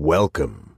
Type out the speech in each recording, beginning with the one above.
Welcome.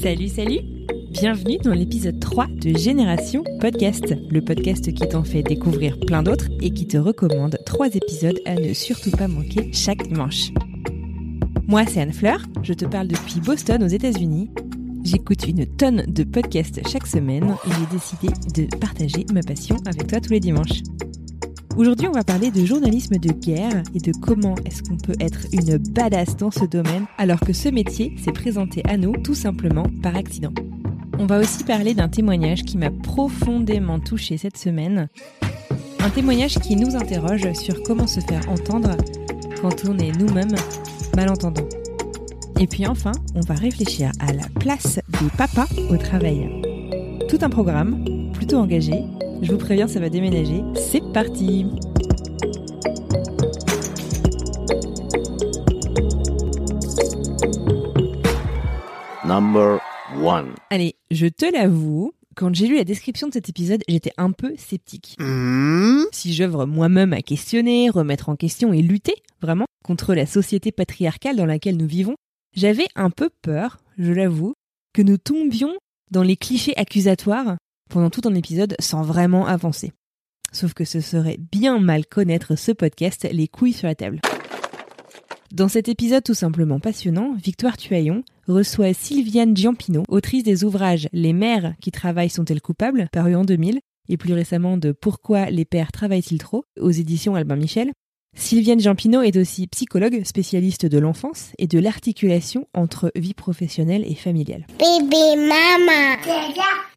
Salut, salut Bienvenue dans l'épisode 3 de Génération Podcast, le podcast qui t'en fait découvrir plein d'autres et qui te recommande trois épisodes à ne surtout pas manquer chaque dimanche. Moi, c'est Anne Fleur, je te parle depuis Boston aux États-Unis. J'écoute une tonne de podcasts chaque semaine et j'ai décidé de partager ma passion avec toi tous les dimanches. Aujourd'hui, on va parler de journalisme de guerre et de comment est-ce qu'on peut être une badass dans ce domaine alors que ce métier s'est présenté à nous tout simplement par accident. On va aussi parler d'un témoignage qui m'a profondément touché cette semaine. Un témoignage qui nous interroge sur comment se faire entendre quand on est nous-mêmes malentendants. Et puis enfin, on va réfléchir à la place des papas au travail. Tout un programme, plutôt engagé. Je vous préviens, ça va déménager. C'est parti Number one. Allez, je te l'avoue, quand j'ai lu la description de cet épisode, j'étais un peu sceptique. Si j'œuvre moi-même à questionner, remettre en question et lutter, vraiment, contre la société patriarcale dans laquelle nous vivons, j'avais un peu peur, je l'avoue, que nous tombions dans les clichés accusatoires pendant tout un épisode sans vraiment avancer. Sauf que ce serait bien mal connaître ce podcast les couilles sur la table. Dans cet épisode tout simplement passionnant, Victoire Tuaillon reçoit Sylviane Giampino, autrice des ouvrages Les mères qui travaillent sont-elles coupables, paru en 2000, et plus récemment de Pourquoi les pères travaillent-ils trop, aux éditions Albin Michel. Sylviane Giampino est aussi psychologue, spécialiste de l'enfance et de l'articulation entre vie professionnelle et familiale. Bébé maman.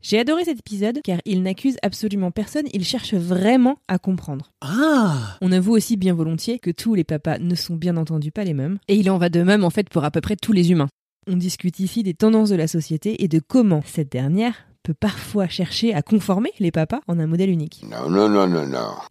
J'ai adoré cet épisode car il n'accuse absolument personne, il cherche vraiment à comprendre. Ah On avoue aussi bien volontiers que tous les papas ne sont bien entendu pas les mêmes, et il en va de même en fait pour à peu près tous les humains. On discute ici des tendances de la société et de comment cette dernière peut parfois chercher à conformer les papas en un modèle unique.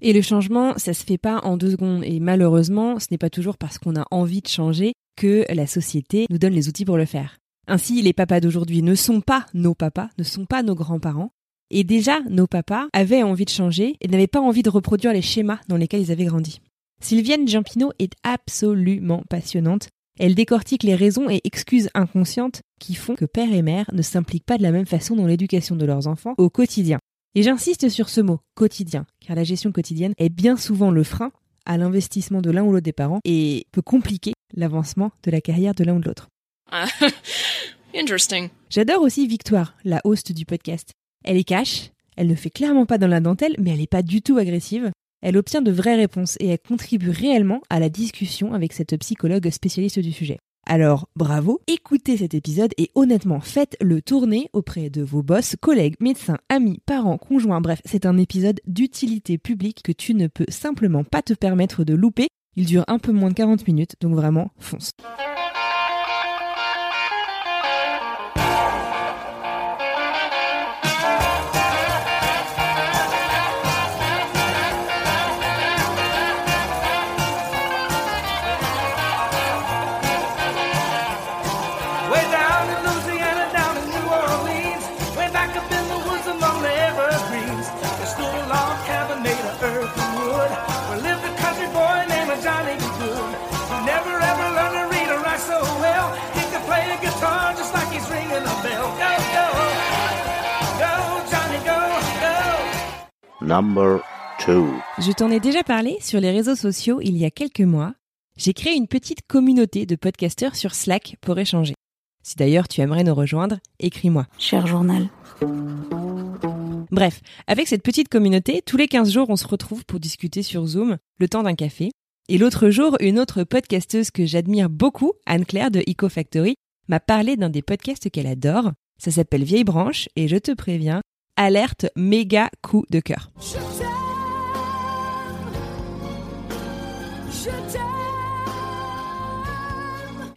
Et le changement, ça se fait pas en deux secondes, et malheureusement, ce n'est pas toujours parce qu'on a envie de changer que la société nous donne les outils pour le faire. Ainsi, les papas d'aujourd'hui ne sont pas nos papas, ne sont pas nos grands-parents, et déjà, nos papas avaient envie de changer et n'avaient pas envie de reproduire les schémas dans lesquels ils avaient grandi. Sylviane Giampino est absolument passionnante. Elle décortique les raisons et excuses inconscientes qui font que père et mère ne s'impliquent pas de la même façon dans l'éducation de leurs enfants au quotidien. Et j'insiste sur ce mot, quotidien, car la gestion quotidienne est bien souvent le frein à l'investissement de l'un ou l'autre des parents et peut compliquer l'avancement de la carrière de l'un ou de l'autre. Interesting. J'adore aussi Victoire, la host du podcast. Elle est cash, elle ne fait clairement pas dans la dentelle, mais elle n'est pas du tout agressive. Elle obtient de vraies réponses et elle contribue réellement à la discussion avec cette psychologue spécialiste du sujet. Alors, bravo, écoutez cet épisode et honnêtement, faites-le tourner auprès de vos boss, collègues, médecins, amis, parents, conjoints, bref, c'est un épisode d'utilité publique que tu ne peux simplement pas te permettre de louper. Il dure un peu moins de 40 minutes, donc vraiment, fonce. Number two. Je t'en ai déjà parlé sur les réseaux sociaux il y a quelques mois. J'ai créé une petite communauté de podcasteurs sur Slack pour échanger. Si d'ailleurs tu aimerais nous rejoindre, écris-moi. Cher journal. Bref, avec cette petite communauté, tous les 15 jours, on se retrouve pour discuter sur Zoom, le temps d'un café. Et l'autre jour, une autre podcasteuse que j'admire beaucoup, Anne-Claire de Eco Factory, m'a parlé d'un des podcasts qu'elle adore, Ça s'appelle Vieille Branche et je te préviens, alerte méga coup de cœur.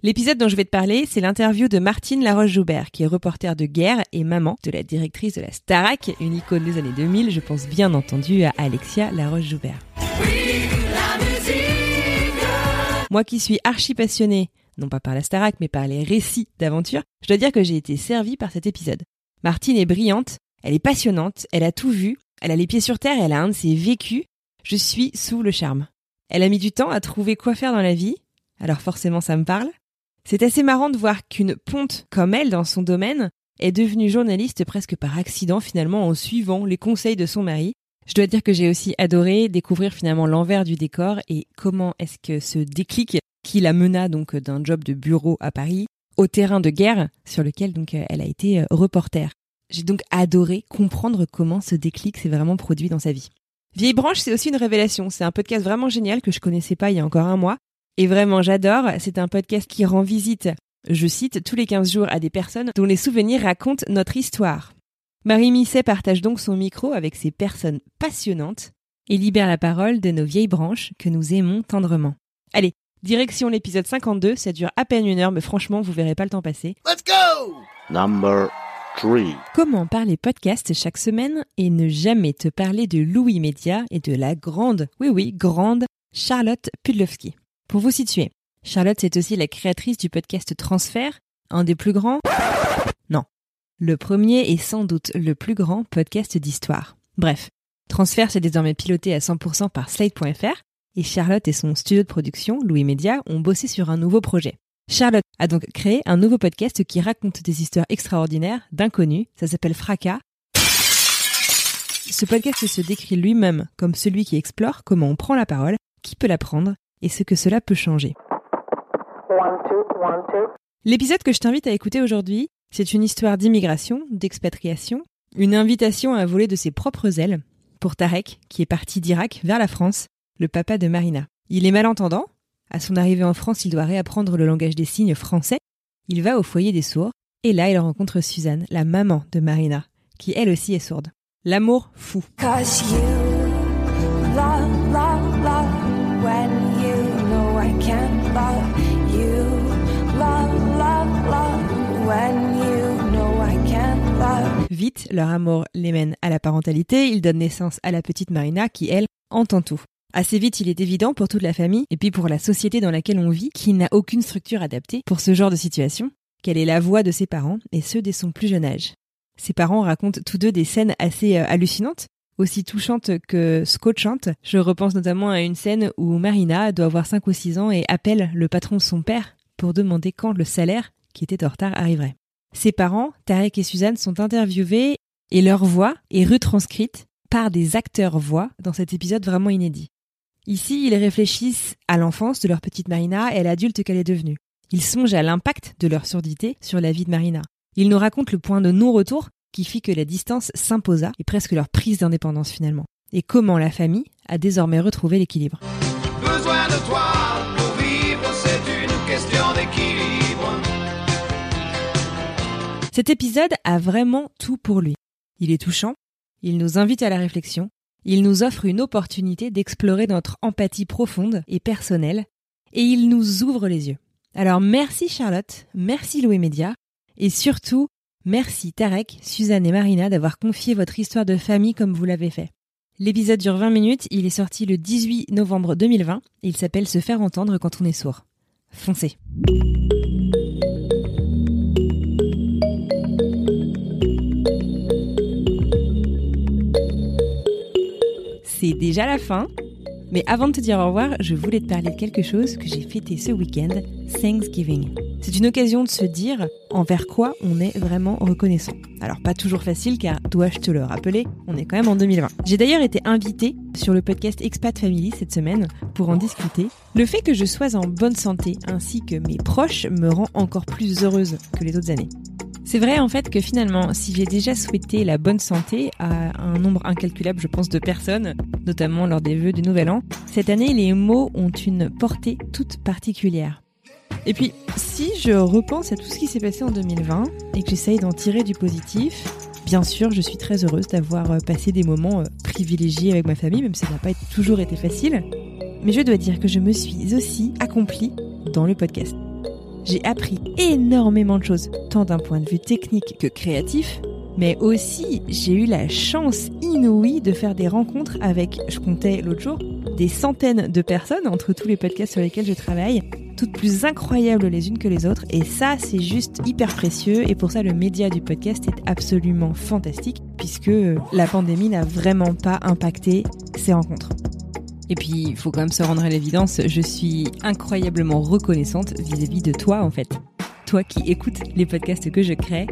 L'épisode dont je vais te parler, c'est l'interview de Martine Laroche-Joubert, qui est reporter de guerre et maman de la directrice de la Starac, une icône des années 2000. Je pense bien entendu à Alexia Laroche-Joubert. Moi qui suis archi passionnée, non pas par la Starac, mais par les récits d'aventure, je dois dire que j'ai été servie par cet épisode. Martine est brillante, elle est passionnante, elle a tout vu, elle a les pieds sur terre, elle a un de ses vécus. Je suis sous le charme. Elle a mis du temps à trouver quoi faire dans la vie, alors forcément ça me parle. C'est assez marrant de voir qu'une ponte comme elle dans son domaine est devenue journaliste presque par accident finalement en suivant les conseils de son mari. Je dois dire que j'ai aussi adoré découvrir finalement l'envers du décor et comment est-ce que ce déclic qui la mena donc d'un job de bureau à Paris au terrain de guerre sur lequel donc elle a été euh, reporter. J'ai donc adoré comprendre comment ce déclic s'est vraiment produit dans sa vie. Vieille branche, c'est aussi une révélation. C'est un podcast vraiment génial que je connaissais pas il y a encore un mois et vraiment, j'adore. C'est un podcast qui rend visite, je cite, tous les 15 jours à des personnes dont les souvenirs racontent notre histoire. Marie Misset partage donc son micro avec ces personnes passionnantes et libère la parole de nos vieilles branches que nous aimons tendrement. Allez, direction l'épisode 52, ça dure à peine une heure, mais franchement, vous verrez pas le temps passer. Let's go! Number 3. Comment parler podcast chaque semaine et ne jamais te parler de Louis Média et de la grande, oui oui, grande Charlotte Pudlowski. Pour vous situer, Charlotte c'est aussi la créatrice du podcast Transfert, un des plus grands Non. Le premier et sans doute le plus grand podcast d'histoire. Bref, Transfert c'est désormais piloté à 100% par Slate.fr et Charlotte et son studio de production, Louis Media, ont bossé sur un nouveau projet. Charlotte a donc créé un nouveau podcast qui raconte des histoires extraordinaires d'inconnus. Ça s'appelle Fracas. Ce podcast se décrit lui-même comme celui qui explore comment on prend la parole, qui peut la prendre et ce que cela peut changer. L'épisode que je t'invite à écouter aujourd'hui, c'est une histoire d'immigration, d'expatriation, une invitation à voler de ses propres ailes pour Tarek, qui est parti d'Irak vers la France, le papa de Marina. Il est malentendant. À son arrivée en France, il doit réapprendre le langage des signes français. Il va au foyer des sourds, et là, il rencontre Suzanne, la maman de Marina, qui elle aussi est sourde. L'amour fou. Vite, leur amour les mène à la parentalité, ils donnent naissance à la petite Marina qui, elle, entend tout. Assez vite, il est évident pour toute la famille et puis pour la société dans laquelle on vit, qui n'a aucune structure adaptée pour ce genre de situation, quelle est la voix de ses parents et ceux dès son plus jeune âge. Ses parents racontent tous deux des scènes assez euh, hallucinantes, aussi touchantes que scotchantes. Je repense notamment à une scène où Marina doit avoir 5 ou 6 ans et appelle le patron de son père pour demander quand le salaire, qui était en retard, arriverait. Ses parents, Tarek et Suzanne, sont interviewés et leur voix est retranscrite par des acteurs voix dans cet épisode vraiment inédit. Ici, ils réfléchissent à l'enfance de leur petite Marina et à l'adulte qu'elle est devenue. Ils songent à l'impact de leur surdité sur la vie de Marina. Ils nous racontent le point de non-retour qui fit que la distance s'imposa et presque leur prise d'indépendance finalement. Et comment la famille a désormais retrouvé l'équilibre. Besoin de toi pour vivre, c'est une question d'équilibre. Cet épisode a vraiment tout pour lui. Il est touchant, il nous invite à la réflexion, il nous offre une opportunité d'explorer notre empathie profonde et personnelle, et il nous ouvre les yeux. Alors merci Charlotte, merci Louis Média, et surtout merci Tarek, Suzanne et Marina d'avoir confié votre histoire de famille comme vous l'avez fait. L'épisode dure 20 minutes, il est sorti le 18 novembre 2020, et il s'appelle Se faire entendre quand on est sourd. Foncez. C'est déjà la fin. Mais avant de te dire au revoir, je voulais te parler de quelque chose que j'ai fêté ce week-end, Thanksgiving. C'est une occasion de se dire envers quoi on est vraiment reconnaissant. Alors pas toujours facile car dois-je te le rappeler, on est quand même en 2020. J'ai d'ailleurs été invitée sur le podcast Expat Family cette semaine pour en discuter. Le fait que je sois en bonne santé ainsi que mes proches me rend encore plus heureuse que les autres années. C'est vrai en fait que finalement, si j'ai déjà souhaité la bonne santé à un nombre incalculable, je pense, de personnes, notamment lors des vœux du Nouvel An, cette année, les mots ont une portée toute particulière. Et puis, si je repense à tout ce qui s'est passé en 2020 et que j'essaye d'en tirer du positif, bien sûr, je suis très heureuse d'avoir euh, passé des moments euh, privilégiés avec ma famille, même si ça n'a pas toujours été facile. Mais je dois dire que je me suis aussi accomplie dans le podcast. J'ai appris énormément de choses, tant d'un point de vue technique que créatif, mais aussi j'ai eu la chance inouïe de faire des rencontres avec, je comptais l'autre jour, des centaines de personnes entre tous les podcasts sur lesquels je travaille, toutes plus incroyables les unes que les autres. Et ça, c'est juste hyper précieux. Et pour ça, le média du podcast est absolument fantastique, puisque la pandémie n'a vraiment pas impacté ces rencontres. Et puis, il faut quand même se rendre à l'évidence, je suis incroyablement reconnaissante vis-à-vis de toi, en fait. Toi qui écoutes les podcasts que je crée.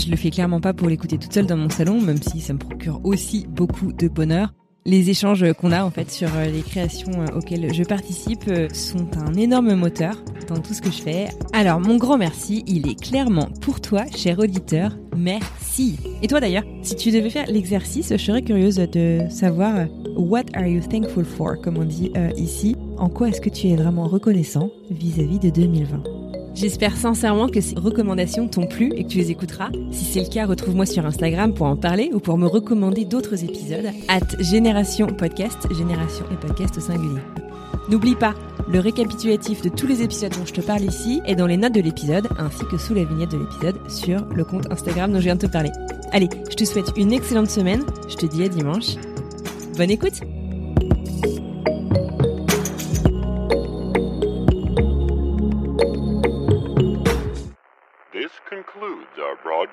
Je le fais clairement pas pour l'écouter toute seule dans mon salon, même si ça me procure aussi beaucoup de bonheur les échanges qu'on a en fait sur euh, les créations euh, auxquelles je participe euh, sont un énorme moteur dans tout ce que je fais. Alors mon grand merci, il est clairement pour toi, cher auditeur. Merci. Et toi d'ailleurs, si tu devais faire l'exercice, je serais curieuse de savoir what are you thankful for, comme on dit ici. En quoi est-ce que tu es vraiment reconnaissant vis-à-vie -vis de 2020 J'espère sincèrement que ces recommandations t'ont plu et que tu les écouteras. Si c'est le cas, retrouve-moi sur Instagram pour en parler ou pour me recommander d'autres épisodes. At Génération Podcast, Génération et Podcast au singulier. N'oublie pas, le récapitulatif de tous les épisodes dont je te parle ici est dans les notes de l'épisode, ainsi que sous la vignette de l'épisode sur le compte Instagram dont je viens de te parler. Allez, je te souhaite une excellente semaine, je te dis à dimanche. Bonne écoute